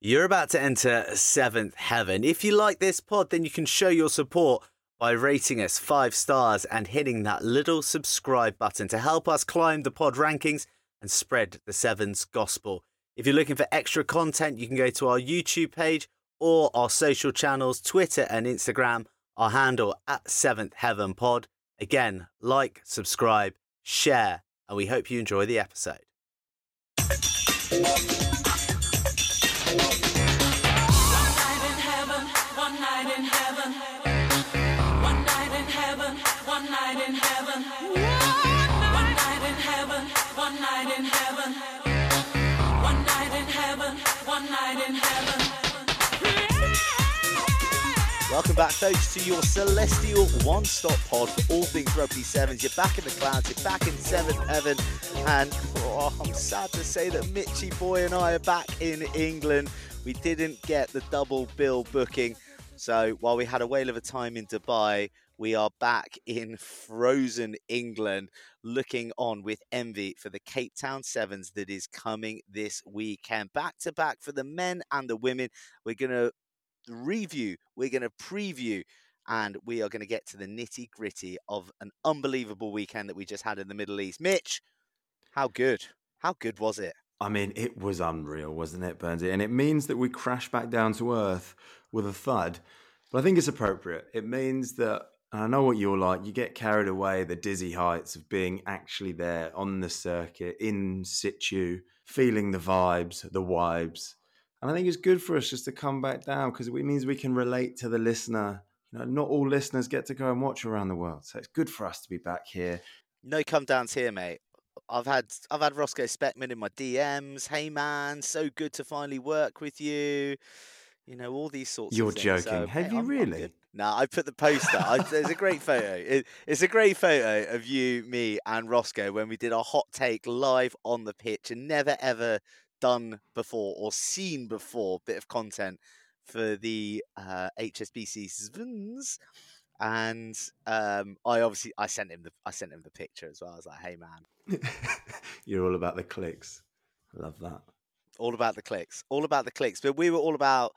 You're about to enter seventh heaven. If you like this pod, then you can show your support by rating us five stars and hitting that little subscribe button to help us climb the pod rankings and spread the sevens gospel. If you're looking for extra content, you can go to our YouTube page or our social channels, Twitter and Instagram, our handle at seventh heaven pod. Again, like, subscribe, share, and we hope you enjoy the episode. Welcome back, folks, to your celestial one-stop pod for all things rugby sevens. You're back in the clouds, you're back in seventh heaven, and oh, I'm sad to say that Mitchy Boy and I are back in England. We didn't get the double bill booking, so while we had a whale of a time in Dubai, we are back in frozen England, looking on with envy for the Cape Town Sevens that is coming this weekend. Back to back for the men and the women. We're going to review, we're going to preview, and we are going to get to the nitty gritty of an unbelievable weekend that we just had in the Middle East. Mitch, how good? How good was it? I mean, it was unreal, wasn't it, Burnsy? And it means that we crash back down to earth with a thud. But I think it's appropriate. It means that, and I know what you're like, you get carried away the dizzy heights of being actually there on the circuit, in situ, feeling the vibes, the vibes. And I think it's good for us just to come back down because it means we can relate to the listener. You know, not all listeners get to go and watch around the world, so it's good for us to be back here. No come downs here, mate. I've had I've had Rosko Specman in my DMs. Hey man, so good to finally work with you. You know all these sorts. You're of things. joking. So, Have mate, you I'm- I'm really? good. No, I put the poster. I, there's a great photo. It, it's a great photo of you, me, and Rosko when we did our hot take live on the pitch, and never ever done before or seen before bit of content for the uh, HSBC Sevens. And um, I obviously I sent him the I sent him the picture as well. I was like, "Hey man, You're all about the clicks. I love that. all about the clicks, all about the clicks." But we were all about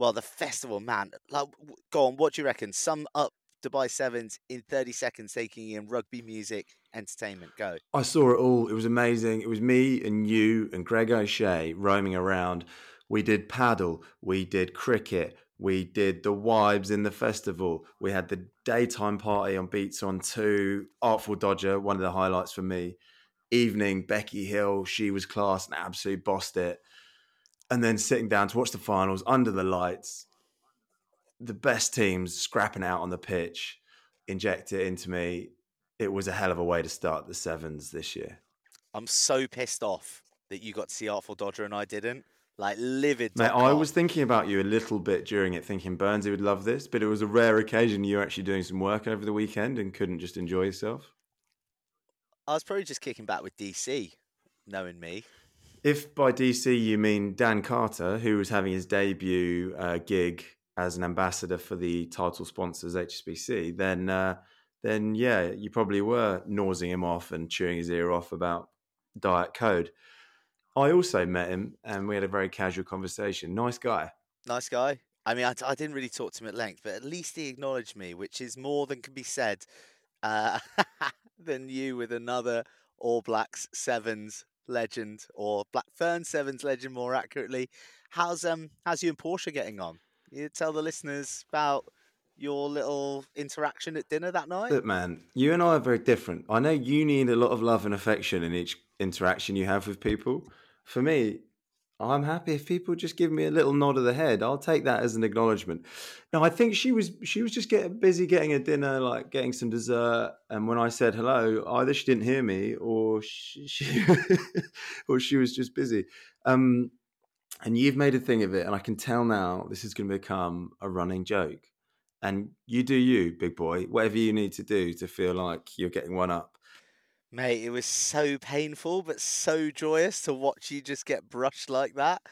well, the festival, man. Like, go on, what do you reckon? Sum up Dubai Sevens in thirty seconds, taking in rugby music, entertainment. Go. I saw it all. It was amazing. It was me and you and Greg O'Shea roaming around. We did paddle. We did cricket. We did the vibes in the festival. We had the daytime party on Beats on Two. Artful Dodger, one of the highlights for me. Evening, Becky Hill. She was class and absolutely bossed it. And then sitting down to watch the finals under the lights. The best teams scrapping out on the pitch. Inject it into me it was a hell of a way to start the sevens this year. I'm so pissed off that you got to see Artful Dodger and I didn't. Like livid. Mate, I was thinking about you a little bit during it, thinking Burnsy would love this, but it was a rare occasion you were actually doing some work over the weekend and couldn't just enjoy yourself. I was probably just kicking back with DC, knowing me. If by DC you mean Dan Carter, who was having his debut uh, gig as an ambassador for the title sponsors HSBC, then uh, then yeah, you probably were nosing him off and chewing his ear off about diet code. I also met him and we had a very casual conversation. Nice guy. Nice guy. I mean, I, I didn't really talk to him at length, but at least he acknowledged me, which is more than can be said uh, than you with another All Blacks Sevens legend or Black Fern Sevens legend, more accurately. How's um how's you and Portia getting on? You tell the listeners about your little interaction at dinner that night. Look, man, you and I are very different. I know you need a lot of love and affection in each interaction you have with people. For me, I'm happy if people just give me a little nod of the head. I'll take that as an acknowledgement. No, I think she was she was just getting busy getting a dinner, like getting some dessert. And when I said hello, either she didn't hear me or she, she or she was just busy. Um, and you've made a thing of it, and I can tell now this is going to become a running joke. And you do you, big boy. Whatever you need to do to feel like you're getting one up. Mate, it was so painful but so joyous to watch you just get brushed like that.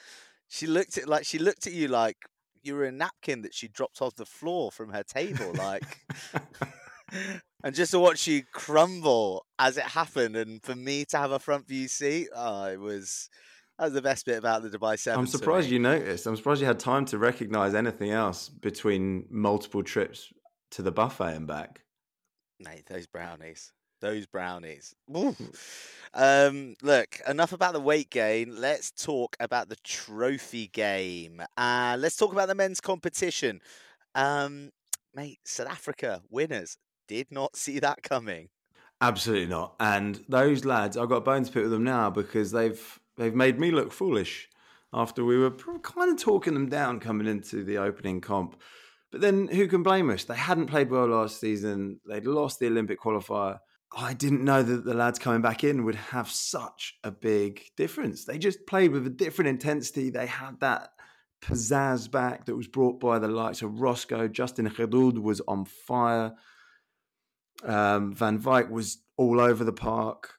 She looked at like she looked at you like you were a napkin that she dropped off the floor from her table, like and just to watch you crumble as it happened and for me to have a front view seat, oh, it was That's the best bit about the Dubai Seven. I'm surprised you noticed. I'm surprised you had time to recognise anything else between multiple trips to the buffet and back. Mate, those brownies. Those brownies. Um, look, enough about the weight gain. Let's talk about the trophy game. Uh, let's talk about the men's competition. Um, mate, South Africa winners did not see that coming. Absolutely not. And those lads, I've got bones to pick with them now because they've they've made me look foolish after we were kind of talking them down coming into the opening comp. But then who can blame us? They hadn't played well last season. They'd lost the Olympic qualifier. I didn't know that the lads coming back in would have such a big difference. They just played with a different intensity. They had that pizzazz back that was brought by the likes of Rosko. Justin Geduld was on fire. Um, Van Wyk was all over the park.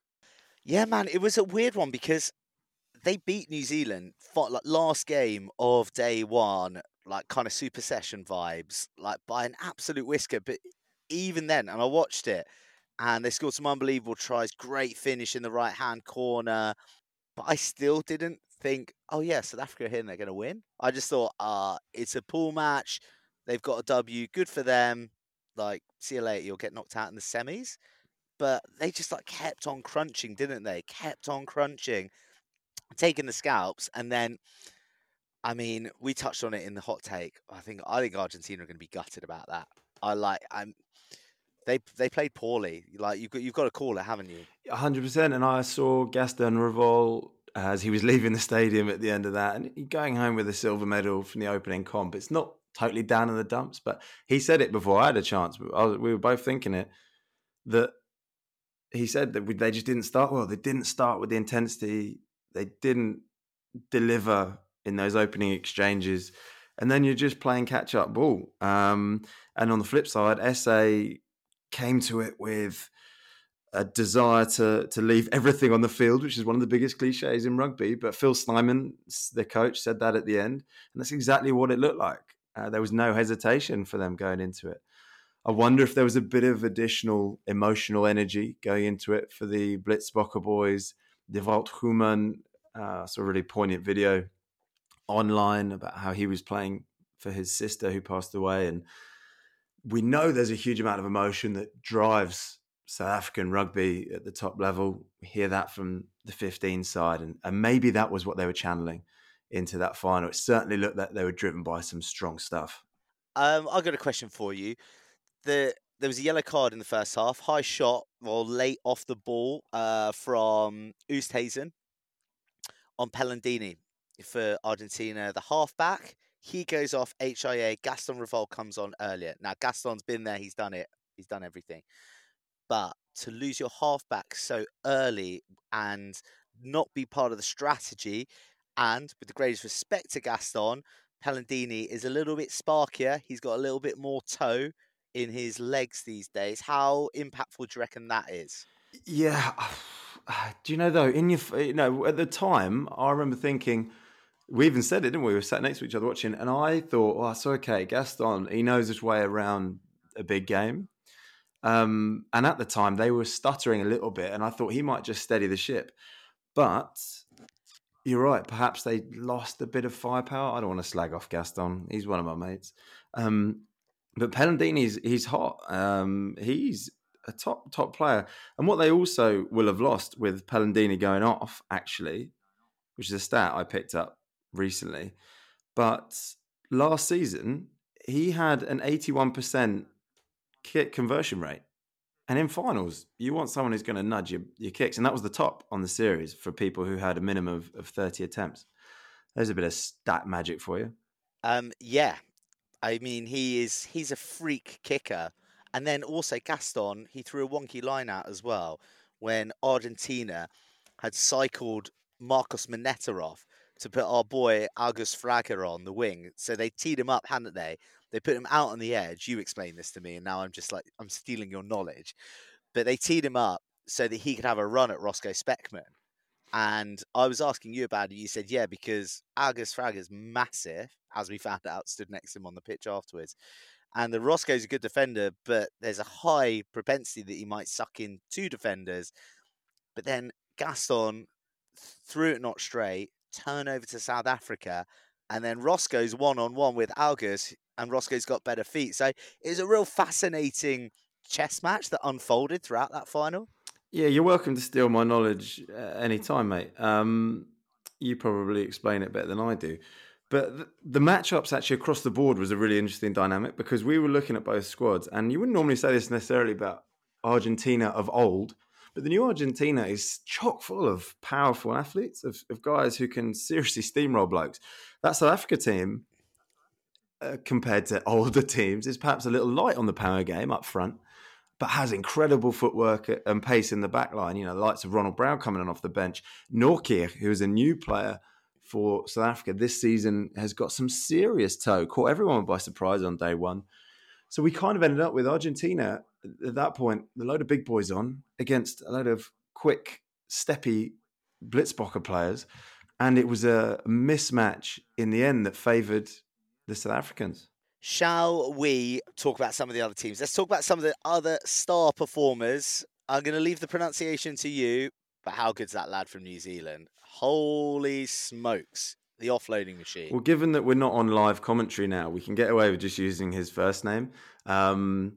Yeah, man, it was a weird one because they beat New Zealand fought, like last game of day one, like kind of super session vibes, like by an absolute whisker. But even then, and I watched it, and they scored some unbelievable tries. Great finish in the right hand corner, but I still didn't think, oh yeah, South Africa are here and they're going to win. I just thought, uh, it's a pool match. They've got a W. Good for them. Like, see you later. You'll get knocked out in the semis. But they just like kept on crunching, didn't they? Kept on crunching, taking the scalps, and then. I mean, we touched on it in the hot take. I think I think Argentina are going to be gutted about that. I like I'm they they played poorly. Like you've got you've got to call it, haven't you? hundred percent. And I saw Gaston Revol as he was leaving the stadium at the end of that, and going home with a silver medal from the opening comp. It's not totally down in the dumps, but he said it before I had a chance. Was, we were both thinking it that he said that we, they just didn't start well. They didn't start with the intensity. They didn't deliver in those opening exchanges. And then you're just playing catch up ball. Um, and on the flip side, SA came to it with a desire to to leave everything on the field, which is one of the biggest cliches in rugby. But Phil Snyman, the coach, said that at the end, and that's exactly what it looked like. Uh, there was no hesitation for them going into it. I wonder if there was a bit of additional emotional energy going into it for the Blitzbokke boys. Dewald Human uh, saw a really poignant video online about how he was playing for his sister who passed away, and we know there's a huge amount of emotion that drives South African rugby at the top level. We hear that from the 15 side, and, and maybe that was what they were channeling into that final. It certainly looked that they were driven by some strong stuff. Um, I've got a question for you. The there was a yellow card in the first half, high shot or late off the ball uh, from Oosthuizen on Pellandini for Argentina, the halfback. He goes off HIA. Gaston Revol comes on earlier. Now Gaston's been there. He's done it. He's done everything. But to lose your halfback so early and not be part of the strategy, and with the greatest respect to Gaston, Pellandini is a little bit sparkier. He's got a little bit more toe in his legs these days. How impactful do you reckon that is? Yeah. Do you know though? In your, you know, at the time, I remember thinking we even said it, didn't we? We were sat next to each other watching, and I thought, "Oh, it's okay. Gaston, he knows his way around a big game." Um, and at the time, they were stuttering a little bit, and I thought he might just steady the ship. But you're right. Perhaps they lost a bit of firepower. I don't want to slag off Gaston. He's one of my mates. Um, but Pellandini's he's hot. Um, he's a top top player. And what they also will have lost with Pellandini going off, actually, which is a stat I picked up recently. But last season, he had an 81% kick conversion rate. And in finals, you want someone who's going to nudge your, your kicks. And that was the top on the series for people who had a minimum of, of 30 attempts. There's a bit of stat magic for you. Um, yeah. I mean, he is he's a freak kicker. And then also Gaston, he threw a wonky line out as well when Argentina had cycled Marcos Moneta off to put our boy August Fraga on the wing. So they teed him up, hadn't they? They put him out on the edge. You explained this to me, and now I'm just like I'm stealing your knowledge. But they teed him up so that he could have a run at Rosko Specman. And I was asking you about it. You said, yeah, because August Fraga is massive, as we found out, stood next to him on the pitch afterwards. And the Rosko's a good defender, but there's a high propensity that he might suck in two defenders. But then Gaston threw it not straight, turn over to South Africa, and then Rosko's one on one with August, and Rosko's got better feet. So it was a real fascinating chess match that unfolded throughout that final. Yeah, you're welcome to steal my knowledge any time, mate. Um, you probably explain it better than I do. But the, the matchups actually across the board was a really interesting dynamic because we were looking at both squads, and you wouldn't normally say this necessarily about Argentina of old, but the new Argentina is chock full of powerful athletes, of, of guys who can seriously steamroll blokes. That South Africa team, uh, compared to older teams, is perhaps a little light on the power game up front, but has incredible footwork and pace in the back line. You know, the likes of Ronald Brown coming on off the bench. Nortje, who is a new player for South Africa this season, has got some serious toe, caught everyone by surprise on day one. So we kind of ended up with Argentina at that point, a load of big boys on against a load of quick, steppy Blitzbokke players. And it was a mismatch in the end that favoured the South Africans. Shall we talk about some of the other teams? Let's talk about some of the other star performers. I'm going to leave the pronunciation to you, but how good's that lad from New Zealand? Holy smokes the offloading machine. Well, given that we're not on live commentary now, we can get away with just using his first name. Um,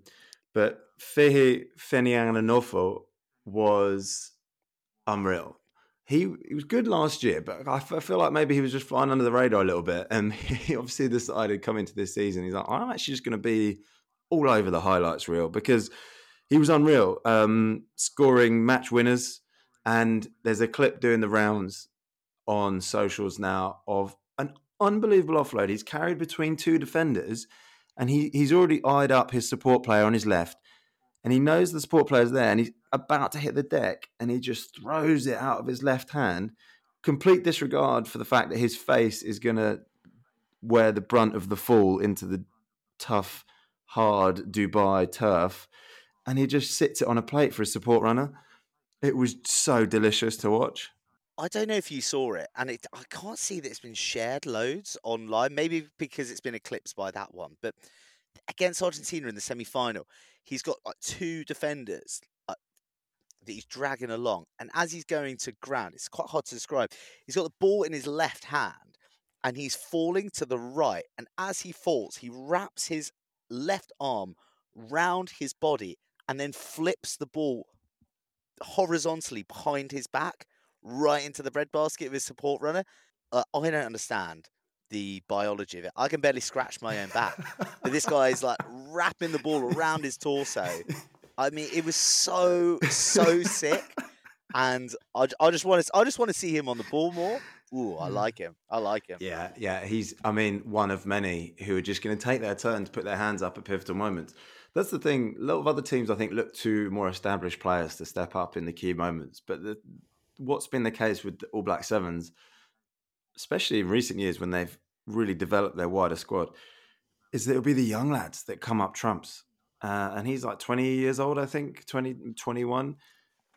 but Fehi Fineanganofo was unreal. He, he was good last year, but I, feel like maybe he was just flying under the radar a little bit. And he obviously decided coming to this season, he's like, I'm actually just going to be all over the highlights reel because he was unreal, um, scoring match winners. And there's a clip doing the rounds on socials now of an unbelievable offload. He's carried between two defenders and he, he's already eyed up his support player on his left. And he knows the support player's there and he's about to hit the deck and he just throws it out of his left hand. Complete disregard for the fact that his face is going to wear the brunt of the fall into the tough, hard Dubai turf. And he just sits it on a plate for his support runner. It was so delicious to watch. I don't know if you saw it, and it, I can't see that it's been shared loads online. Maybe because it's been eclipsed by that one. But against Argentina in the semi-final, he's got like two defenders that he's dragging along, and as he's going to ground, it's quite hard to describe. He's got the ball in his left hand, and he's falling to the right. And as he falls, he wraps his left arm round his body and then flips the ball horizontally behind his back right into the breadbasket of his support runner. Uh, I don't understand the biology of it. I can barely scratch my own back. but this guy is like wrapping the ball around his torso. I mean, it was so so sick, and I, I just want to I just want to see him on the ball more. Ooh, I mm. like him. I like him. Yeah, yeah. He's I mean one of many who are just going to take their turn to put their hands up at pivotal moments. That's the thing. A lot of other teams, I think, look to more established players to step up in the key moments. But the, what's been the case with the All Black Sevens, especially in recent years when they've really develop their wider squad, is that it'll be the young lads that come up trumps. Uh, and he's like 20 years old, I think, 20, 21.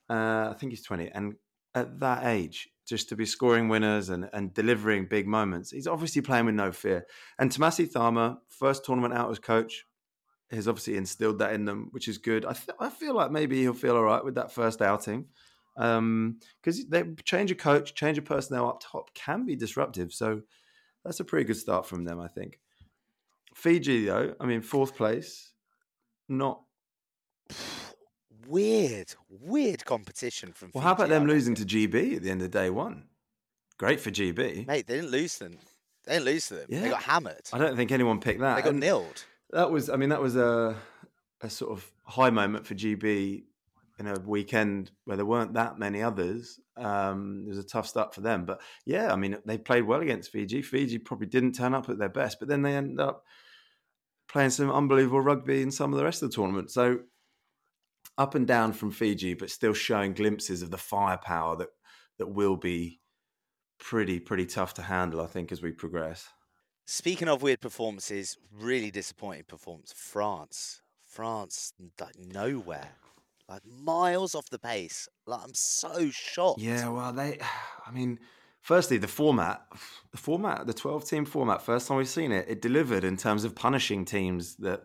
Uh, I think he's 20. And at that age, just to be scoring winners and, and delivering big moments, he's obviously playing with no fear. And Tomasi Cama, first tournament out as coach, has obviously instilled that in them, which is good. I, th- I feel like maybe he'll feel all right with that first outing because um, they change a coach, change a personnel up top can be disruptive. So that's a pretty good start from them, I think. Fiji, though, I mean, fourth place, not weird, weird competition from. Fiji Well, Fiji, how about them losing to GB at the end of day one? Great for GB, mate. They didn't lose them. They didn't lose to them. Yeah. They got hammered. I don't think anyone picked that. They got and nilled. That was, I mean, that was a a sort of high moment for GB in a weekend where there weren't that many others. Um, it was a tough start for them. But yeah, I mean, they played well against Fiji. Fiji probably didn't turn up at their best, but then they ended up playing some unbelievable rugby in some of the rest of the tournament. So up and down from Fiji, but still showing glimpses of the firepower that that will be pretty pretty tough to handle. I think as we progress. Speaking of weird performances, really disappointing performance. France, France, like nowhere like miles off the pace. Like I'm so shocked. Yeah, well, they. I mean, firstly, the format, the format, the twelve team format. First time we've seen it, it delivered in terms of punishing teams that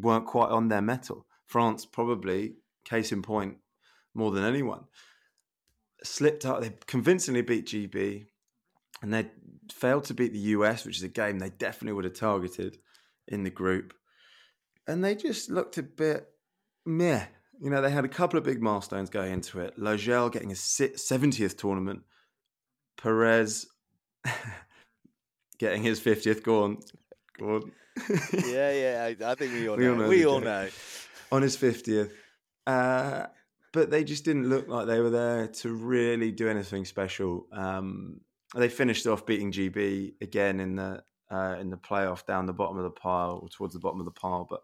weren't quite on their mettle. France probably, case in point, more than anyone, slipped up. They convincingly beat GB. and they failed to beat the US, which is a game they definitely would have targeted in the group. And they just looked a bit meh. You know, they had a couple of big milestones going into it. Laugel getting his 70th tournament, Parez getting his 50th. Go on. Go on. yeah, yeah. I, think we all we know. All know we all know. On his 50th. Uh, but they just didn't look like they were there to really do anything special. Um, they finished off beating GB again in the uh, in the playoff down the bottom of the pile or towards the bottom of the pile, but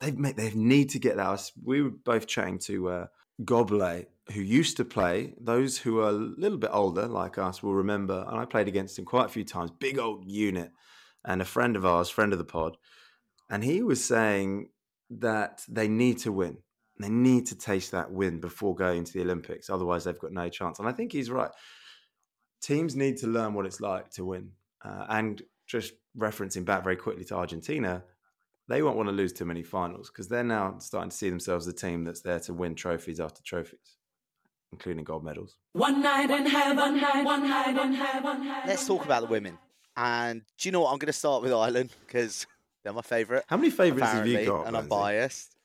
they they need to get that. We were both chatting to uh, Goblet, who used to play. Those who are a little bit older, like us, will remember. And I played against him quite a few times. Big old unit, and a friend of ours, friend of the pod, and he was saying that they need to win. They need to taste that win before going to the Olympics. Otherwise, they've got no chance. And I think he's right. Teams need to learn what it's like to win. Uh, and just referencing back very quickly to Argentina, they won't want to lose too many finals because they're now starting to see themselves as a team that's there to win trophies after trophies, including gold medals. One night in heaven, one night, one night in heaven. Let's talk about the women. And do you know what? I'm going to start with Ireland because they're my favourite. How many favourites have you got? And I'm biased.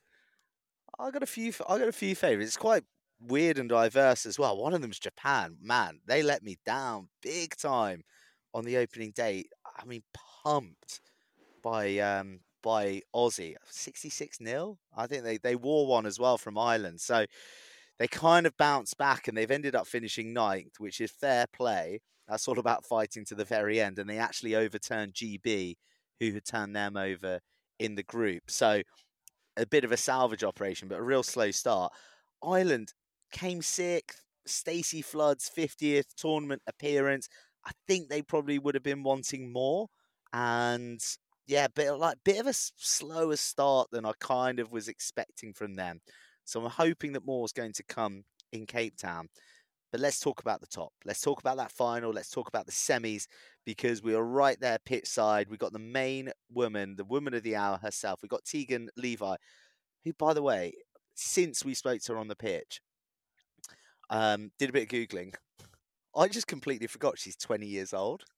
I got a few. I got a few favorites. It's quite weird and diverse as well. One of them's Japan. Man, they let me down big time on the opening day. I mean, pumped by um, by Aussie, sixty six 0 I think they they wore one as well from Ireland. So they kind of bounced back and they've ended up finishing ninth, which is fair play. That's all about fighting to the very end, and they actually overturned GB, who had turned them over in the group. So a bit of a salvage operation, but a real slow start. Ireland came sixth. Stacey Flood's 50th tournament appearance. I think they probably would have been wanting more. And yeah, bit like bit of a slower start than I kind of was expecting from them. So I'm hoping that more is going to come in Cape Town. But let's talk about the top. Let's talk about that final. Let's talk about the semis because we are right there pitch side. We've got the main woman, the woman of the hour herself. We've got Tegan Levi, who, by the way, since we spoke to her on the pitch, um, did a bit of Googling. I just completely forgot she's 20 years old.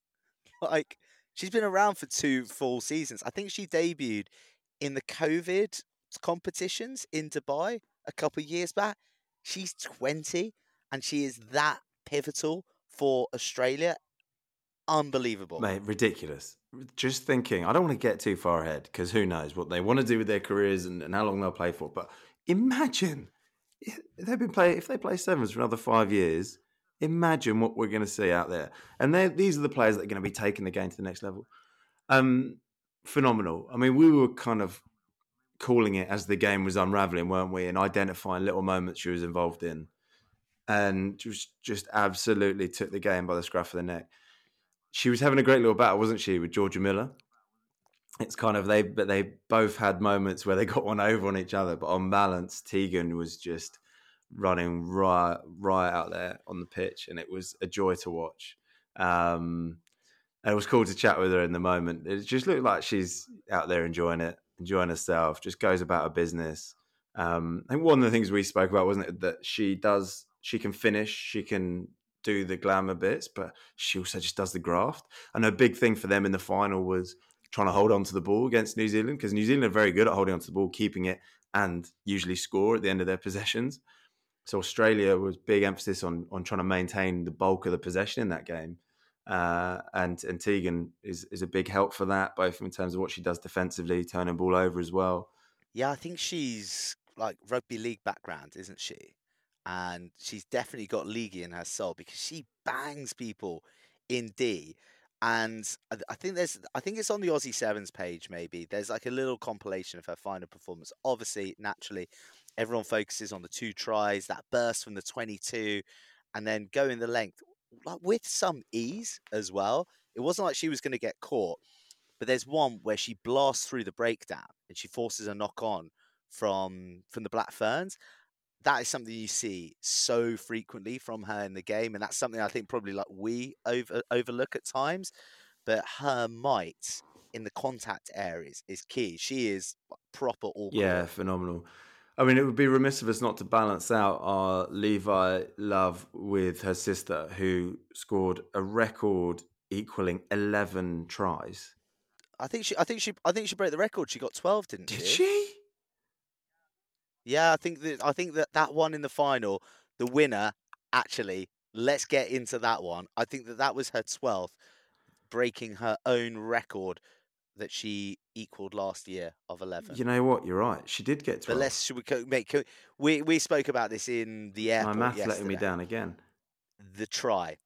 Like, she's been around for two full seasons. I think she debuted in the COVID competitions in Dubai a couple of years back. She's 20 and she is that pivotal for Australia. Unbelievable. Mate, ridiculous. Just thinking, I don't want to get too far ahead because who knows what they want to do with their careers and, and how long they'll play for. But imagine they've been playing if they play sevens for another five years. Imagine what we're going to see out there, and these are the players that are going to be taking the game to the next level. Um, phenomenal. I mean, we were kind of calling it as the game was unraveling, weren't we? And identifying little moments she was involved in, and just just absolutely took the game by the scruff of the neck. She was having a great little battle, wasn't she, with Jorja Miller? it's kind of they but they both had moments where they got one over on each other but on balance Tegan was just running right right out there on the pitch and it was a joy to watch. Um and it was cool to chat with her in the moment. It just looked like she's out there enjoying it enjoying herself just goes about her business. Um i think one of the things we spoke about wasn't it that she does she can finish she can do the glamour bits but she also just does the graft. And a big thing for them in the final was trying to hold on to the ball against New Zealand because New Zealand are very good at holding on to the ball, keeping it, and usually score at the end of their possessions. So Australia was big emphasis on on trying to maintain the bulk of the possession in that game. Uh, and and Tegan is is a big help for that, both in terms of what she does defensively, turning ball over as well. Yeah, I think she's like rugby league background, isn't she? And she's definitely got leaguey in her soul because she bangs people in D and I think there's I think it's on the Aussie Sevens page maybe. There's like a little compilation of her final performance. Obviously, naturally, everyone focuses on the two tries, that burst from the 22, and then going the length like with some ease as well. It wasn't like she was going to get caught, but there's one where she blasts through the breakdown and she forces a knock on from from the Black Ferns that is something you see so frequently from her in the game, and that's something I think probably like we over overlook at times. But her might in the contact areas is key. She is proper all. Yeah, phenomenal. I mean, it would be remiss of us not to balance out our Levi love with her sister, who scored a record equaling 11 tries. I think she, I think she, I think she broke the record. She got twelve, didn't Did she? Did she? Yeah, I think that I think that that one in the final, the winner, actually. Let's get into that one. I think that that was her twelfth, breaking her own record that she equaled last year of eleven. You know what? You're right. She did get 12. But let's should we co- make co- we we spoke about this in the air? My airport math yesterday. letting me down again. The try,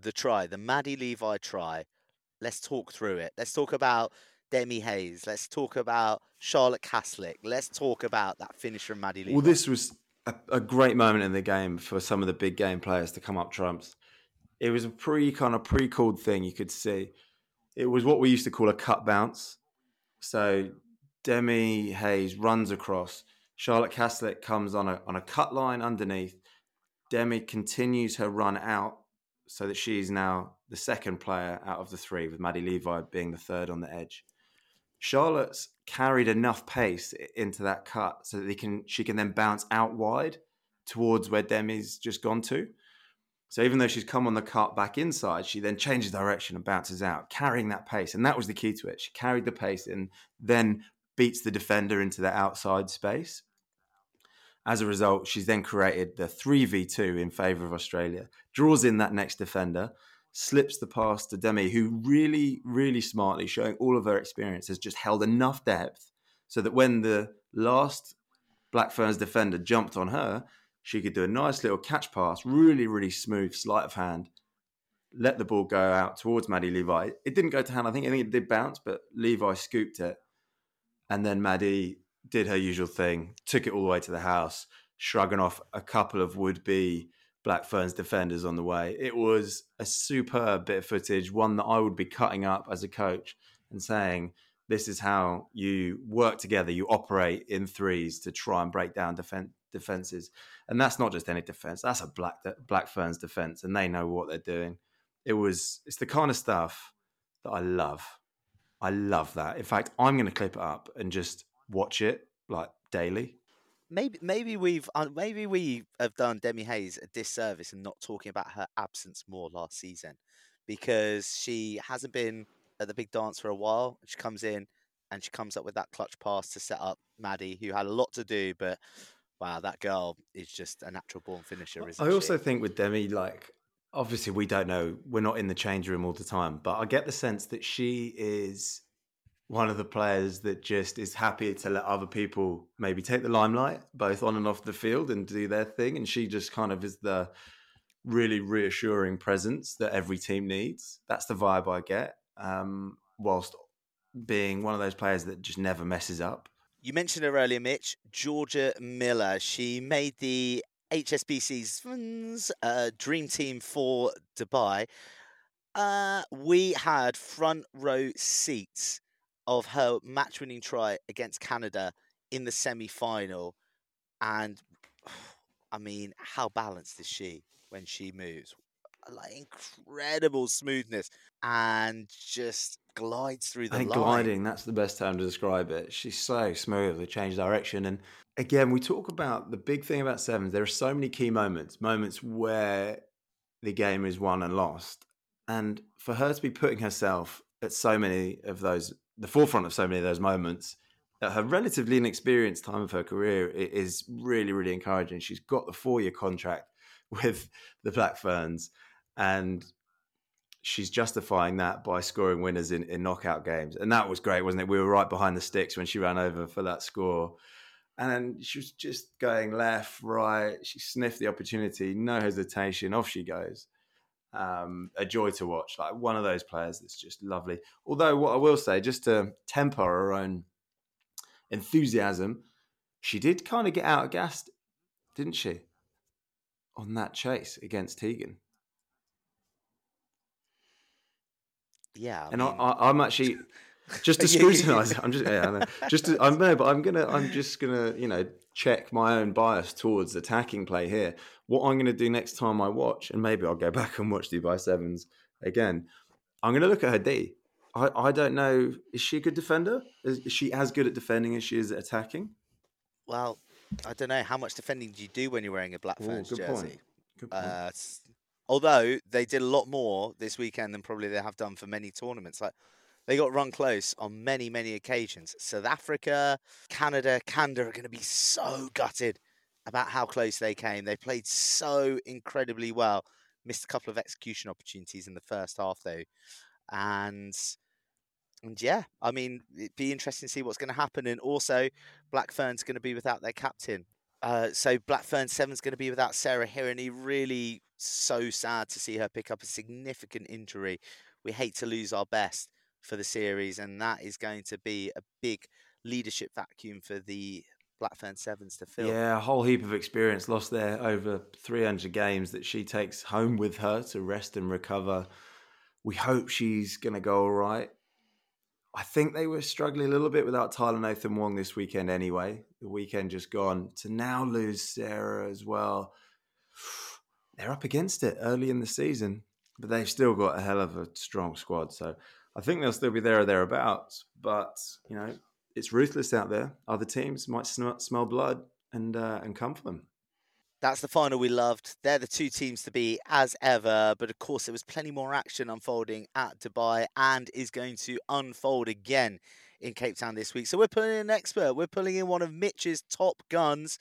the try, the Maddie Levi try. Let's talk through it. Let's talk about Demi Hayes. Let's talk about Charlotte Caslick. Let's talk about that finish from Maddie Levi. Well, this was a, a great moment in the game for some of the big game players to come up trumps. It was a pre kind of pre called thing you could see. It was what we used to call a cut bounce. So Demi Hayes runs across. Charlotte Caslick comes on a on a cut line underneath. Demi continues her run out so that she's now the second player out of the three, with Maddie Levi being the third on the edge. Charlotte's carried enough pace into that cut so that they can she can then bounce out wide towards where Demi's just gone to. So even though she's come on the cart back inside, she then changes direction and bounces out, carrying that pace. And that was the key to it. She carried the pace and then beats the defender into the outside space. As a result, she's then created the 3v2 in favour of Australia, draws in that next defender, slips the pass to Demi, who really, really smartly, showing all of her experience, has just held enough depth so that when the last Black Ferns defender jumped on her, she could do a nice little catch pass, really, really smooth, sleight of hand, let the ball go out towards Maddie Levi. It didn't go to hand. I think I think it did bounce, but Levi scooped it. And then Maddie did her usual thing, took it all the way to the house, shrugging off a couple of would be Black Ferns defenders on the way. It was a superb bit of footage, one that I would be cutting up as a coach and saying, this is how you work together, you operate in threes to try and break down defen- defenses. And that's not just any defense, that's a Black, Black Ferns defense, and they know what they're doing. It was, it's the kind of stuff that I love. I love that. In fact, I'm going to clip it up and just watch it like daily. maybe maybe we've uh, maybe we have done Demi Hayes a disservice and not talking about her absence more last season because she hasn't been at the big dance for a while. She comes in and she comes up with that clutch pass to set up Maddie, who had a lot to do, but wow, that girl is just a natural born finisher. Isn't I also she? think with Demi, like, obviously we don't know, we're not in the change room all the time, but I get the sense that she is one of the players that just is happy to let other people maybe take the limelight, both on and off the field, and do their thing. And she just kind of is the really reassuring presence that every team needs. That's the vibe I get. Um, whilst being one of those players that just never messes up. You mentioned her earlier, Mitch. Jorja Miller. She made the HSBC's uh, dream team for Dubai. Uh, we had front row seats of her match winning try against Canada in the semi final. And I mean, how balanced is she when she moves? Like incredible smoothness and just glides through the I think line. gliding, that's the best term to describe it. She's so smooth, they change direction. And again, we talk about the big thing about sevens. There are so many key moments, moments where the game is won and lost. And for her to be putting herself at so many of those, the forefront of so many of those moments, at her relatively inexperienced time of her career, it is really, really encouraging. She's got the four year contract with the Black Ferns. And she's justifying that by scoring winners in, in knockout games. And that was great, wasn't it? We were right behind the sticks when she ran over for that score. And she was just going left, right. She sniffed the opportunity, no hesitation. Off she goes. Um, a joy to watch. Like one of those players that's just lovely. Although, what I will say, just to temper her own enthusiasm, she did kind of get out of gas, didn't she? On that chase against Tegan. Yeah. I and mean, I, I, I'm actually just to scrutinise. I'm just yeah, I know. just to, I'm no, but I'm gonna I'm just gonna you know check my own bias towards attacking play here. What I'm gonna do next time I watch, and maybe I'll go back and watch Dubai Sevens again. I'm gonna look at her D. I, I don't know. Is she a good defender? Is, is she as good at defending as she is at attacking? Well, I don't know how much defending do you do when you're wearing a Black Ooh, good jersey. point. Good point. Uh, Although they did a lot more this weekend than probably they have done for many tournaments. Like they got run close on many, many occasions. South Africa, Canada, Canada are going to be so gutted about how close they came. They played so incredibly well. Missed a couple of execution opportunities in the first half though, and and yeah, I mean, it'd be interesting to see what's going to happen. And also, Black Fern's going to be without their captain. Uh, so Black Fern Seven's going to be without Sarah Hirini. Really, so sad to see her pick up a significant injury. We hate to lose our best for the series, and that is going to be a big leadership vacuum for the Blackfern Sevens to fill. Yeah, a whole heap of experience lost there over 300 games that she takes home with her to rest and recover. We hope she's going to go all right. I think they were struggling a little bit without Tyla Nathan-Wong this weekend anyway. The weekend just gone. To now lose Sarah as well. They're up against it early in the season, but they've still got a hell of a strong squad. So I think they'll still be there or thereabouts. But, you know, it's ruthless out there. Other teams might sm- smell blood and uh, and come for them. That's the final we loved. They're the two teams to be as ever, but of course there was plenty more action unfolding at Dubai and is going to unfold again in Cape Town this week. So we're pulling in an expert. We're pulling in one of Mitch's top guns.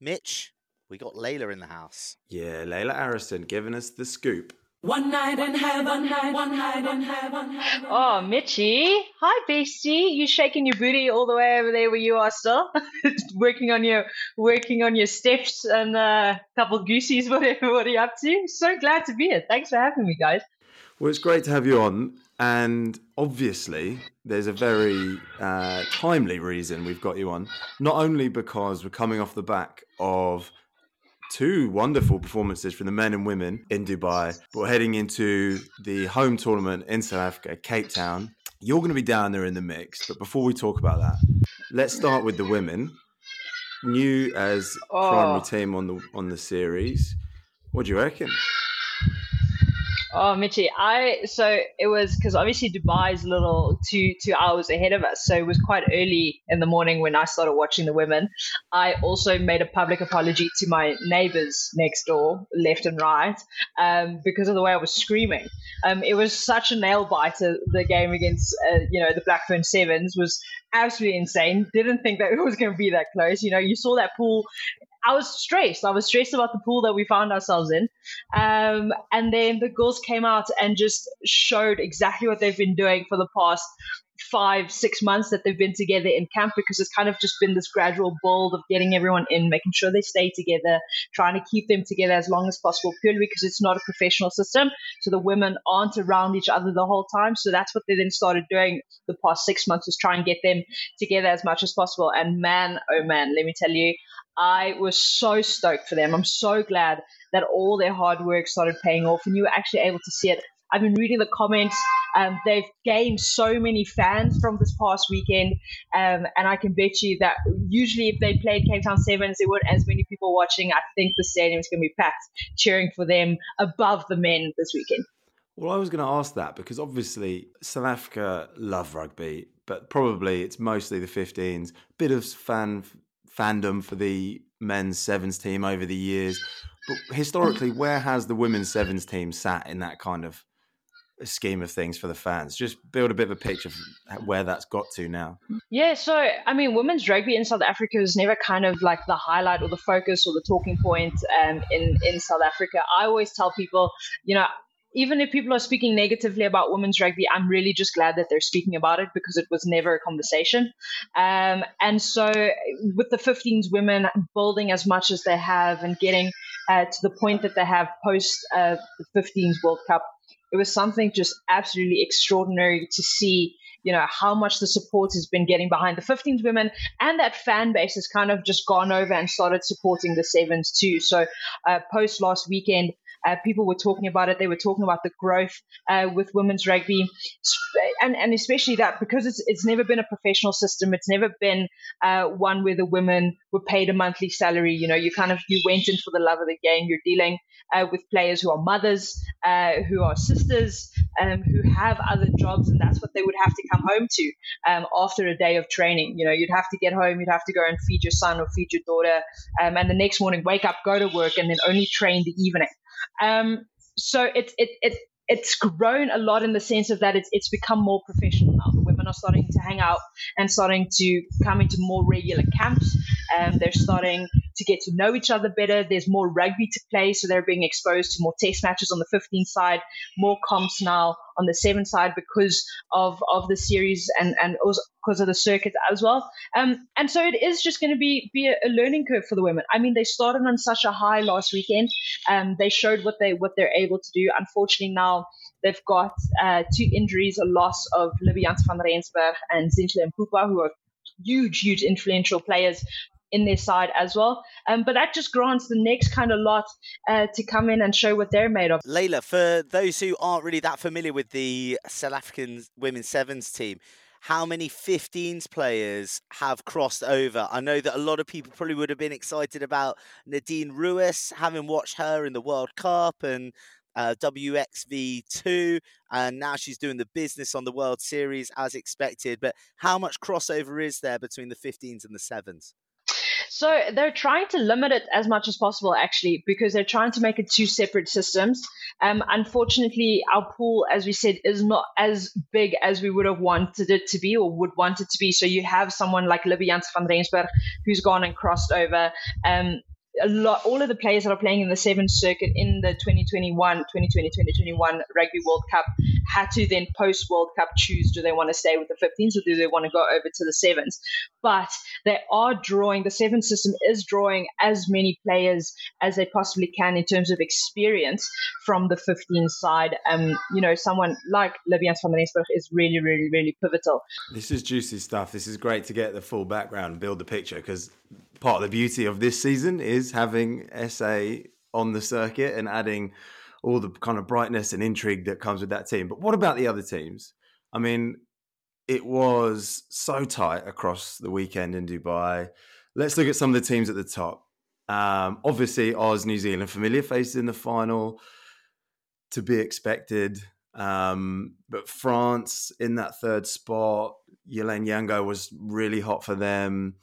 Mitch, we got Layla in the house. Yeah, Layla Arrison giving us the scoop. One night in heaven, one night in heaven. Oh, Mitchy. Hi, Beastie. You shaking your booty all the way over there where you are still? working on your working on your steps and a uh, couple goosies, whatever. What are you up to? So glad to be here. Thanks for having me, guys. Well, it's great to have you on. And obviously, there's a very uh, timely reason we've got you on. Not only because we're coming off the back of two wonderful performances from the men and women in Dubai. But we're heading into the home tournament in South Africa, Cape Town. You're going to be down there in the mix. But before we talk about that, let's start with the women. New as oh. primary team on the on the series. What do you reckon? Oh, Mitchy, I so it was because obviously Dubai is a little two two hours ahead of us, so it was quite early in the morning when I started watching the women. I also made a public apology to my neighbors next door, left and right, um, because of the way I was screaming. Um, it was such a nail biter. The game against uh, you know the Black Fern Sevens was absolutely insane. Didn't think that it was going to be that close. You know, you saw that pool I was stressed. I was stressed about the pool that we found ourselves in. Um, and then the girls came out and just showed exactly what they've been doing for the past five, six months that they've been together in camp because it's kind of just been this gradual build of getting everyone in, making sure they stay together, trying to keep them together as long as possible, purely because it's not a professional system. So the women aren't around each other the whole time. So that's what they then started doing the past six months was try and get them together as much as possible. And man, oh man, let me tell you, I was so stoked for them. I'm so glad that all their hard work started paying off and you were actually able to see it. I've been reading the comments. Um, they've gained so many fans from this past weekend, um, and I can bet you that usually if they played Cape Town Sevens, there weren't as many people watching. I think the stadium's going to be packed, cheering for them above the men this weekend. Well, I was going to ask that because obviously South Africa love rugby, but probably it's mostly the 15s. Bit of fan fandom for the men's sevens team over the years. But historically, where has the women's sevens team sat in that kind of scheme of things for the fans? Just build a bit of a picture of where that's got to now. Yeah, so I mean, women's rugby in South Africa is never kind of like the highlight or the focus or the talking point um, in in South Africa. I always tell people, you know, even if people are speaking negatively about women's rugby, I'm really just glad that they're speaking about it because it was never a conversation. Um, and so, with the 15s women building as much as they have and getting uh, to the point that they have post uh, the 15s World Cup, it was something just absolutely extraordinary to see you know how much the support has been getting behind the 15s women and that fan base has kind of just gone over and started supporting the sevens too so uh, post last weekend uh, people were talking about it. They were talking about the growth uh, with women's rugby, and and especially that because it's it's never been a professional system. It's never been uh, one where the women were paid a monthly salary. You know, you kind of you went in for the love of the game. You're dealing uh, with players who are mothers, uh, who are sisters, um, who have other jobs, and that's what they would have to come home to um, after a day of training. You know, you'd have to get home, you'd have to go and feed your son or feed your daughter, um, and the next morning wake up, go to work, and then only train the evening. Um, so it, it, it, it's grown a lot in the sense of that it's, it's become more professional now. The women are starting to hang out and starting to come into more regular camps. um, they're starting to get to know each other better. There's more rugby to play, so they're being exposed to more test matches on the 15 side, more comps now on the 7 side because of, of the series and, and also because of the circuit as well. Um, and so it is just going to be be a, learning curve for the women. I mean, they started on such a high last weekend. Um, they showed what they what they're able to do. Unfortunately, now they've got uh, two injuries: a loss of Libbie Janse van Rensburg and Zintle Mpupha, who are huge, huge influential players in their side as well. Um, but that just grants the next kind of lot uh, to come in and show what they're made of. Layla, for those who aren't really that familiar with the South African women's sevens team, how many 15s players have crossed over? I know that a lot of people probably would have been excited about Nadine Roos, having watched her in the World Cup and uh, WXV2, and now she's doing the business on the World Series as expected. But how much crossover is there between the 15s and the 7s? So they're trying to limit it as much as possible, actually, because they're trying to make it two separate systems. Um, unfortunately, our pool, as we said, is not as big as we would have wanted it to be or would want it to be. So you have someone like Libbie Janse van Rensburg who's gone and crossed over. Um, a lot, all of the players that are playing in the seventh circuit in the 2021, 2020, 2021 Rugby World Cup had to then post World Cup choose do they want to stay with the 15s or do they want to go over to the sevens? But they are drawing, the seven system is drawing as many players as they possibly can in terms of experience from the 15 side. Um, you know, someone like Janse van Rensburg is really, really, really pivotal. This is juicy stuff. This is great to get the full background and build the picture because part of the beauty of this season is having SA on the circuit and adding all the kind of brightness and intrigue that comes with that team. But what about the other teams? I mean, it was so tight across the weekend in Dubai. Let's look at some of the teams at the top. Um, obviously, Oz, New Zealand, familiar faces in the final to be expected. Um, but France in that third spot, Yolaine Yengo was really hot for them.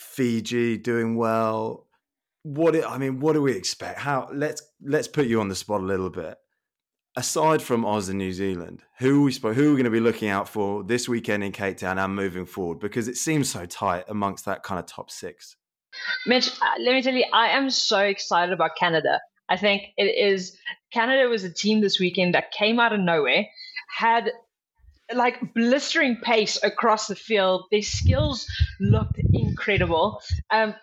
Fiji doing well. What I mean, what do we expect? How let's let's put you on the spot a little bit. Aside from Oz and New Zealand, who we who are we going to be looking out for this weekend in Cape Town and moving forward? Because it seems so tight amongst that kind of top six. Mitch, uh, let me tell you, I am so excited about Canada. I think it is Canada was a team this weekend that came out of nowhere, had like blistering pace across the field. Their skills looked incredible. Um,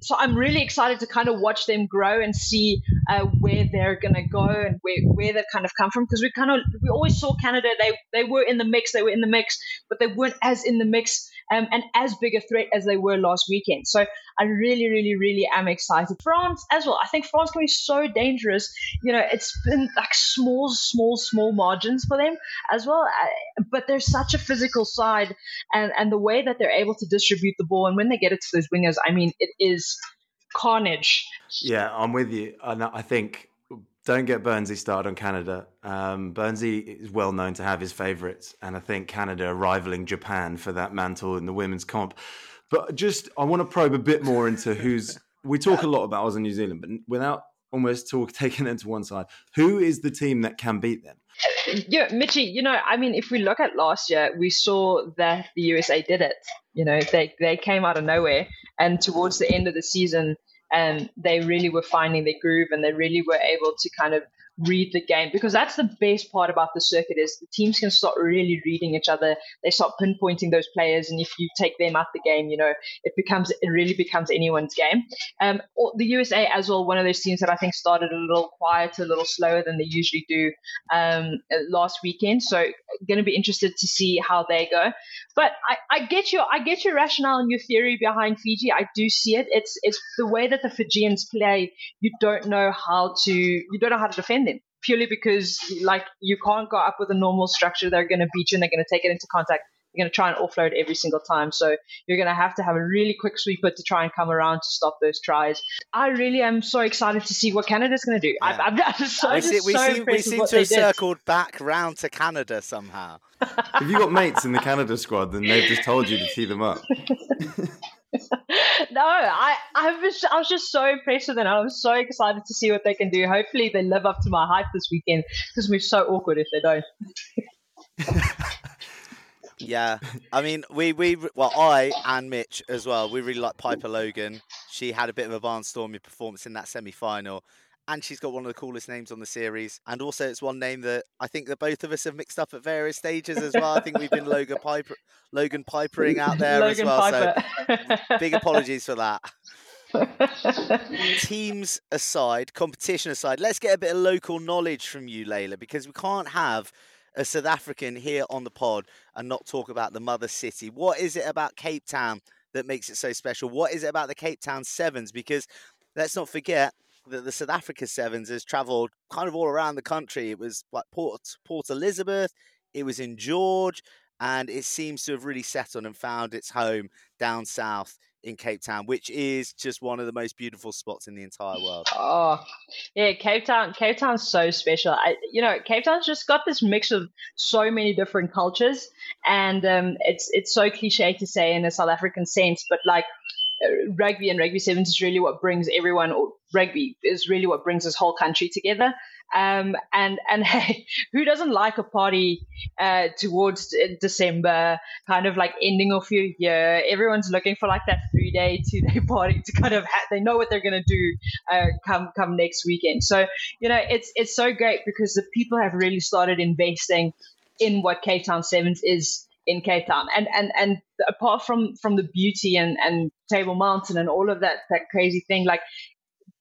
so I'm really excited to kind of watch them grow and see uh, where they're going to go and where, where they've kind of come from because we kind of we always saw Canada they they were in the mix they were in the mix but they weren't as in the mix um, and as big a threat as they were last weekend. So I really, really, really am excited. France as well. I think France can be so dangerous. You know, it's been like small, small, small margins for them as well. Uh, but there's such a physical side, and and the way that they're able to distribute the ball, and when they get it to those wingers, I mean, it is carnage. Yeah, I'm with you. And I think don't get Burnsy started on Canada. Um, Burnsy is well known to have his favourites, and I think Canada rivaling Japan for that mantle in the women's comp. But just, I want to probe a bit more into who's. We talk a lot about Oz and New Zealand, but without almost talk taking them to one side, who is the team that can beat them? Yeah, Mitchy, you know, I mean, if we look at last year, we saw that the USA did it. You know, they, they came out of nowhere, and towards the end of the season, and they really were finding their groove and they really were able to kind of read the game because that's the best part about the circuit is the teams can start really reading each other they start pinpointing those players and if you take them out the game you know it becomes it really becomes anyone's game um, the usa as well one of those teams that i think started a little quieter a little slower than they usually do um, last weekend so going to be interested to see how they go but I, I get your I get your rationale and your theory behind Fiji. I do see it. It's it's the way that the Fijians play. You don't know how to you don't know how to defend them purely because like you can't go up with a normal structure. They're going to beat you and they're going to take it into contact. You're going to try and offload every single time. So you're going to have to have a really quick sweeper to try and come around to stop those tries. I really am so excited to see what Canada's going to do. Yeah. I'm, I'm so, we, see, we, so seem, we seem to have circled back round to Canada somehow. Have you got mates in the Canada squad then they've just told you to tee them up? no, I I was I was just so impressed with them. I was so excited to see what they can do. Hopefully, they live up to my hype this weekend because we're so awkward if they don't. Yeah, I mean, we we well, I and Mitch as well. We really like Piper Logan. She had a bit of a barnstorming performance in that semi-final, and she's got one of the coolest names on the series. And also, it's one name that I think that both of us have mixed up at various stages as well. I think we've been Logan Piper, Logan Pipering out there Logan as well. Piper. So big apologies for that. Teams aside, competition aside, let's get a bit of local knowledge from you, Layla, because we can't have a South African here on the pod and not talk about the mother city. What is it about Cape Town that makes it so special? What is it about the Cape Town Sevens? Because let's not forget that the South Africa Sevens has travelled kind of all around the country. It was like Port Port Elizabeth, it was in George, and it seems to have really settled and found its home down south in Cape Town, which is just one of the most beautiful spots in the entire world. Oh, yeah, Cape Town. Cape Town's so special. I, you know, Cape Town's just got this mix of so many different cultures, and um, it's it's so cliche to say in a South African sense, but like uh, rugby and rugby sevens is really what brings everyone, rugby is really what brings this whole country together. Um, and and hey, who doesn't like a party uh, towards December, kind of like ending off your year? Everyone's looking for like that three day, two day party to kind of ha- they know what they're gonna do uh, come come next weekend. So you know it's it's so great because the people have really started investing in what Cape Town Sevens is in Cape Town, and and and apart from from the beauty and and Table Mountain and all of that that crazy thing, like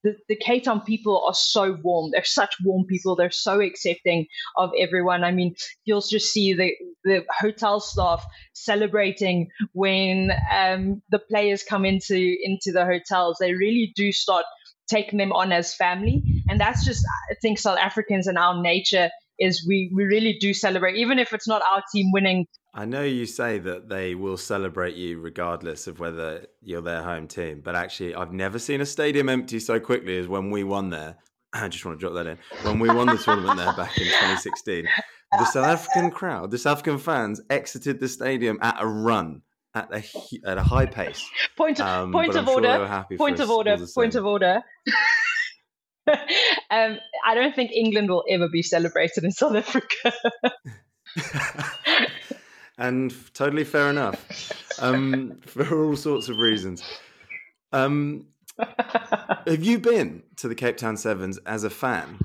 the, the Cape Town people are so warm. They're such warm people. They're so accepting of everyone. I mean, you'll just see the, the hotel staff celebrating when um, the players come into into the hotels. They really do start taking them on as family, and that's just I think South Africans and our nature is we we really do celebrate, even if it's not our team winning I know you say that they will celebrate you regardless of whether you're their home team, but actually, I've never seen a stadium empty so quickly as when we won there. I just want to drop that in. When we won the tournament there back in 2016, the South African crowd, the South African fans exited the stadium at a run. At a at a high pace. Point Um, point of sure order. were happy for point of order. Point of order. um, I don't think England will ever be celebrated in South Africa. and totally fair enough um, for all sorts of reasons. Um, have you been to the Cape Town Sevens as a fan?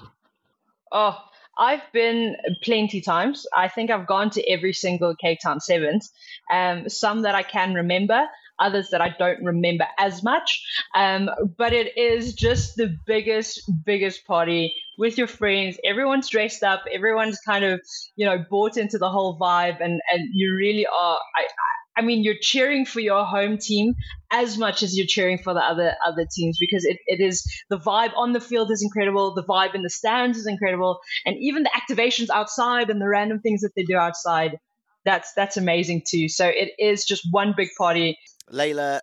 Oh, I've been plenty times. I think I've gone to every single Cape Town Sevens. Um, some that I can remember, others that I don't remember as much. Um, but it is just the biggest, biggest party with your friends. Everyone's dressed up. Everyone's kind of, you know, bought into the whole vibe, and and you really are. I, I mean, you're cheering for your home team as much as you're cheering for the other other teams because it, it is the vibe on the field is incredible, the vibe in the stands is incredible, and even the activations outside and the random things that they do outside, that's that's amazing too. So it is just one big party. Layla,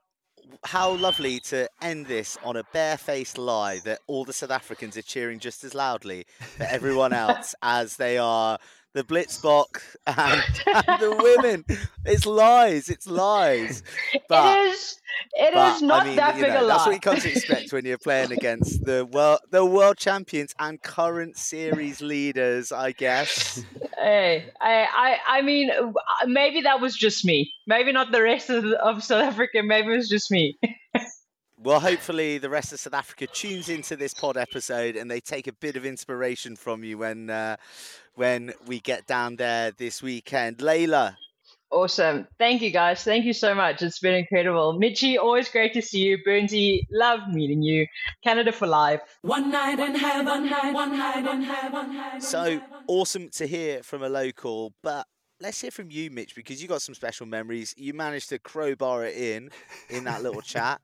how lovely to end this on a barefaced lie that all the South Africans are cheering just as loudly for everyone else as they are the Blitzbok and, and the women. It's lies. It's lies. But, it is it but, is not I mean, that big know, a lie. That's what you come to expect when you're playing against the world, the world champions and current series leaders, I guess. Hey, I, I, I mean, maybe that was just me. Maybe not the rest of, of South Africa. Maybe it was just me. Well, hopefully the rest of South Africa tunes into this pod episode and they take a bit of inspiration from you when uh, when we get down there this weekend. Layla, Awesome. Thank you, guys. Thank you so much. It's been incredible. Mitchie, always great to see you. Burnsy, love meeting you. Canada for life. One night in heaven, one night, one night, one night, one night. so awesome to hear from a local, but let's hear from you, Mitch, because you got some special memories. You managed to crowbar it in in that little chat.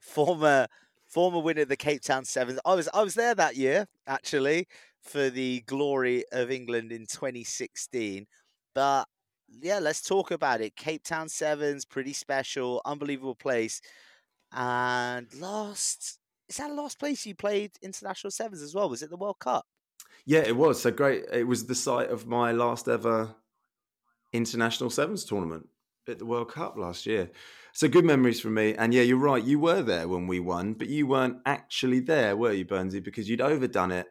Former former winner of the Cape Town Sevens. I was I was there that year actually for the glory of England in 2016. But yeah, let's talk about it. Cape Town Sevens, pretty special, unbelievable place. And last is that last place you played international sevens as well? Was it the World Cup? Yeah, it was. So great. It was the site of my last ever international sevens tournament. at the World Cup last year. So good memories for me. And yeah, you're right. You were there when we won, but you weren't actually there, were you, Burnsy? Because you'd overdone it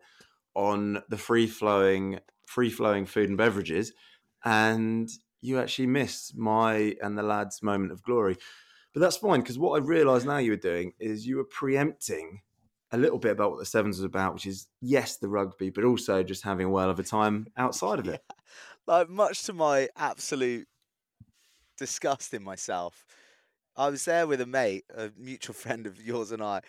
on the free flowing, free flowing food and beverages, and you actually missed my and the lads' moment of glory. But that's fine because what I realised now you were doing is you were preempting a little bit about what the sevens was about, which is yes, the rugby, but also just having a well of a time outside of it. Yeah. Like much to my absolute disgust in myself, I was there with a mate, a mutual friend of yours and I,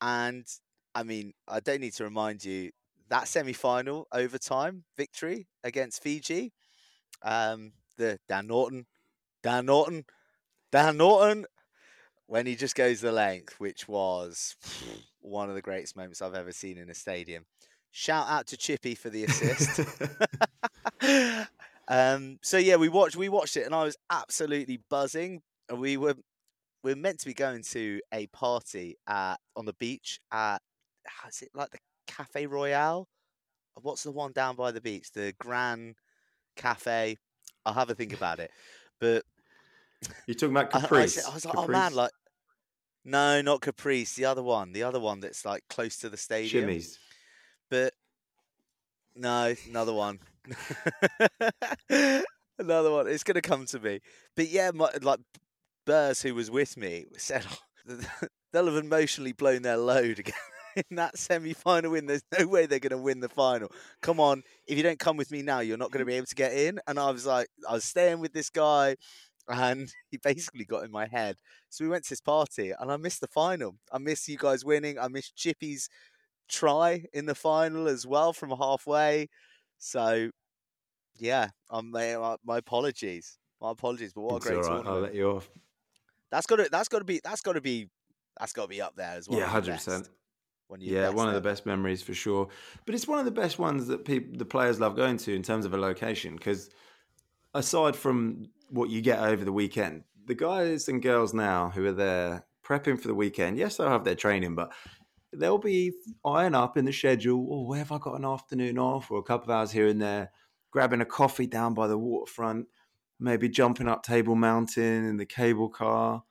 and I mean, I don't need to remind you that semi-final overtime victory against Fiji. Um, the Dan Norton, Dan Norton, Dan Norton, when he just goes the length, which was one of the greatest moments I've ever seen in a stadium. Shout out to Chippy for the assist. um, so yeah, we watched we watched it, and I was absolutely buzzing. We were we are meant to be going to a party at on the beach at ah, how's it like the Cafe Royale? Uh, what's the one down by the beach? The Grand Cafe. I'll have a think about it. But you're talking about I, I, Caprice. said- I was like, Caprice? oh man, like no, not Caprice. The other one, the other one that's like close to the stadium. Shimmies. But no, another one. another one. It's gonna come to me. But yeah, my, like Burrs, who was with me, said oh, they'll have emotionally blown their load again in that semi-final win. There's no way they're gonna win the final. Come on, if you don't come with me now, you're not gonna be able to get in. And I was like, I was staying with this guy. And he basically got in my head. So we went to this party and I missed the final. I missed you guys winning. I missed Chippy's try in the final as well from halfway. So, yeah, I'm my- my apologies, my apologies. But what It's a great right. I'll let you off. That's got to that's got to be that's got to be that's got to be up there as well. yeah, hundred percent. Yeah, one of the best memories for sure. But it's one of the best ones that people, the players love going to in terms of a location. Because aside from what you get over the weekend, the guys and girls now who are there prepping for the weekend, yes, they'll have their training, but they'll be eyeing up in the schedule. Oh, where have I got an afternoon off or a couple of hours here and there? Grabbing a coffee down by the waterfront, maybe jumping up Table Mountain in the cable car.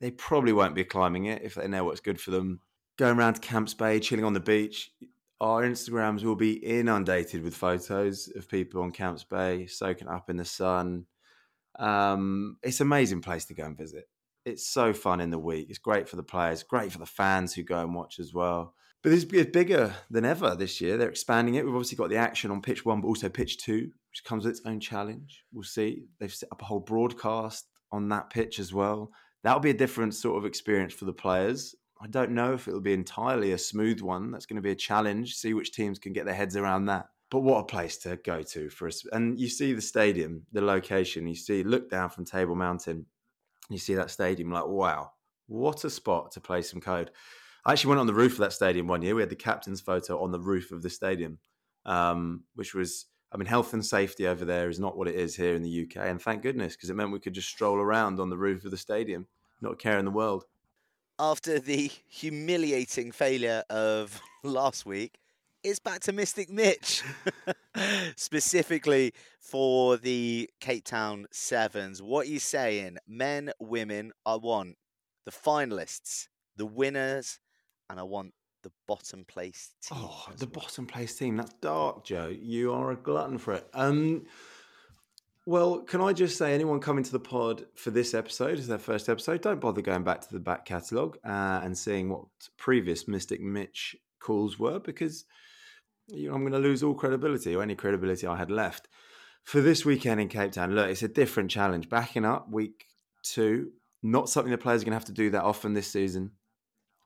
They probably won't be climbing it if they know what's good for them. Going around to Camps Bay, chilling on the beach. Our Instagrams will be inundated with photos of people on Camps Bay soaking up in the sun. Um, it's an amazing place to go and visit. It's so fun in the week. It's great for the players, great for the fans who go and watch as well. But it's it's bigger than ever this year. They're expanding it. We've obviously got the action on pitch one, but also pitch two, which comes with its own challenge. We'll see. They've set up a whole broadcast on that pitch as well. That'll be a different sort of experience for the players. I don't know if it'll be entirely a smooth one. That's going to be a challenge. See which teams can get their heads around that. But what a place to go to for us. And you see the stadium, the location. You see, look down from Table Mountain. You see that stadium, like wow, what a spot to play some code. I actually went on the roof of that stadium one year. We had the captain's photo on the roof of the stadium, um, which was, I mean, health and safety over there is not what it is here in the UK. And thank goodness, because it meant we could just stroll around on the roof of the stadium, not a care in the world. After the humiliating failure of last week, it's back to Mystic Mitch, specifically for the Cape Town Sevens. What are you saying? Men, women, I want the finalists, the winners, and I want the bottom place team. Oh, the well. bottom place team. That's dark, Joe. You are a glutton for it. Um, well, can I just say, anyone coming to the pod for this episode, is their first episode, don't bother going back to the back catalogue uh, and seeing what previous Mystic Mitch calls were, because you know, I'm going to lose all credibility or any credibility I had left. For this weekend in Cape Town, look, it's a different challenge. Backing up week two, not something the players are going to have to do that often this season.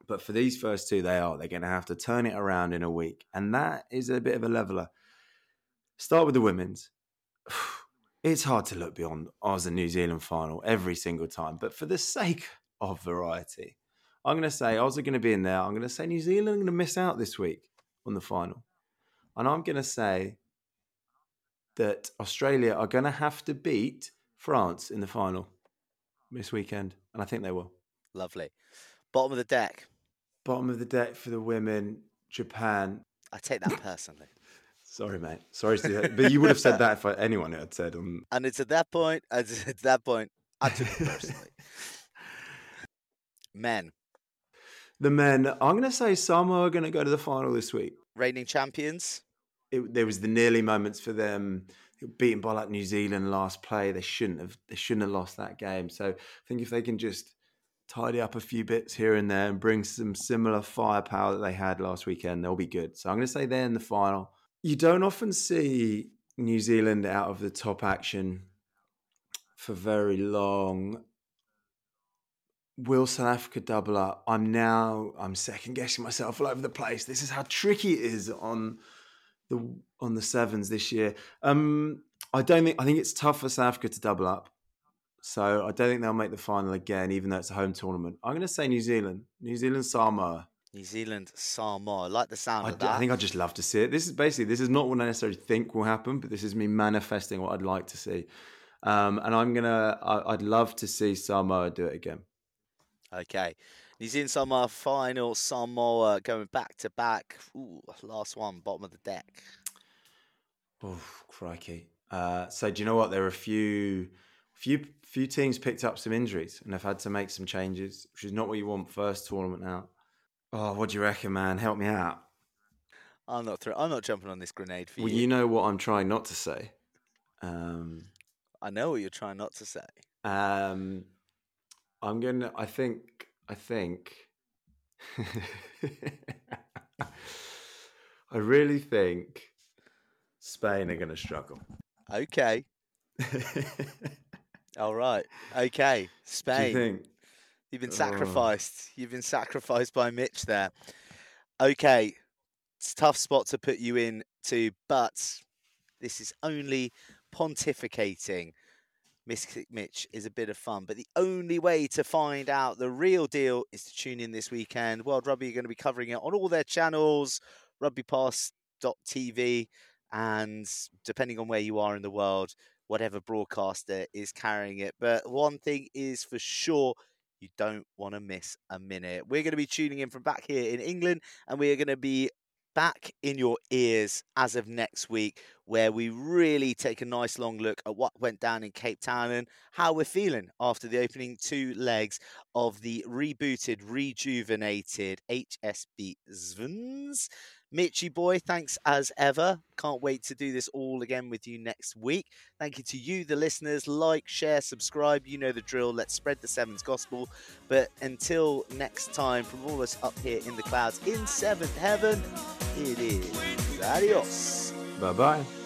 But for these first two, they are. They're going to have to turn it around in a week. And that is a bit of a leveler. Start with the women's. It's hard to look beyond Oz and New Zealand final every single time. But for the sake of variety, I'm going to say Oz are going to be in there. I'm going to say New Zealand are going to miss out this week on the final. And I'm going to say that Australia are going to have to beat France in the final this weekend. And I think they will. Lovely. Bottom of the deck. Bottom of the deck for the women, Japan. I take that personally. Sorry, mate. Sorry to do that. But you would have said that if I, anyone had said um, And it's at that point, it's at that point, I took it personally. Men, The men, I'm going to say Samoa are going to go to the final this week. reigning champions. It, there was the nearly moments for them beaten by like New Zealand last play. They shouldn't have. They shouldn't have lost that game. So I think if they can just tidy up a few bits here and there and bring some similar firepower that they had last weekend, they'll be good. So I'm going to say they're in the final. You don't often see New Zealand out of the top action for very long. Will South Africa double up? I'm now I'm second guessing myself all over the place. This is how tricky it is on the on the sevens this year. Um, I don't think I think it's tough for South Africa to double up. So I don't think they'll make the final again, even though it's a home tournament. I'm going to say New Zealand, New Zealand, Samoa. New Zealand, Samoa. I like the sound I, of that. I think I just love to see it. This is basically this is not what I necessarily think will happen, but this is me manifesting what I'd like to see. Um, and I'm gonna, I, I'd love to see Samoa do it again. Okay. New Zealand Samoa final. Samoa going back to back. Ooh, last one, bottom of the deck. Oh, crikey! Uh, so do you know what? There are a few, few, few teams picked up some injuries and have had to make some changes, which is not what you want first tournament out. Oh, what do you reckon, man? Help me out. I'm not through. I'm not jumping on this grenade for you. Well, you. you know what I'm trying not to say. Um, I know what you're trying not to say. Um, I'm gonna. I think. I think. I really think Spain are gonna struggle. Okay. All right. Okay. Spain. think? You've been Oh. sacrificed. You've been sacrificed by Mitch there. Okay. It's a tough spot to put you in to, but this is only pontificating. Mystic Mitch is a bit of fun, but the only way to find out the real deal is to tune in this weekend. World Rugby are going to be covering it on all their channels, rugbypass.tv, and depending on where you are in the world, whatever broadcaster is carrying it. But one thing is for sure, you don't want to miss a minute. We're going to be tuning in from back here in England, and we are going to be back in your ears as of next week, where we really take a nice long look at what went down in Cape Town and how we're feeling after the opening two legs of the rebooted, rejuvenated HSBC Sevens. Mitchy boy, thanks as ever. Can't wait to do this all again with you next week. Thank you to you, the listeners. Like, share, subscribe. You know the drill. Let's spread the Sevens gospel. But until next time, from all of us up here in the clouds in seventh heaven, it is adios. Bye bye.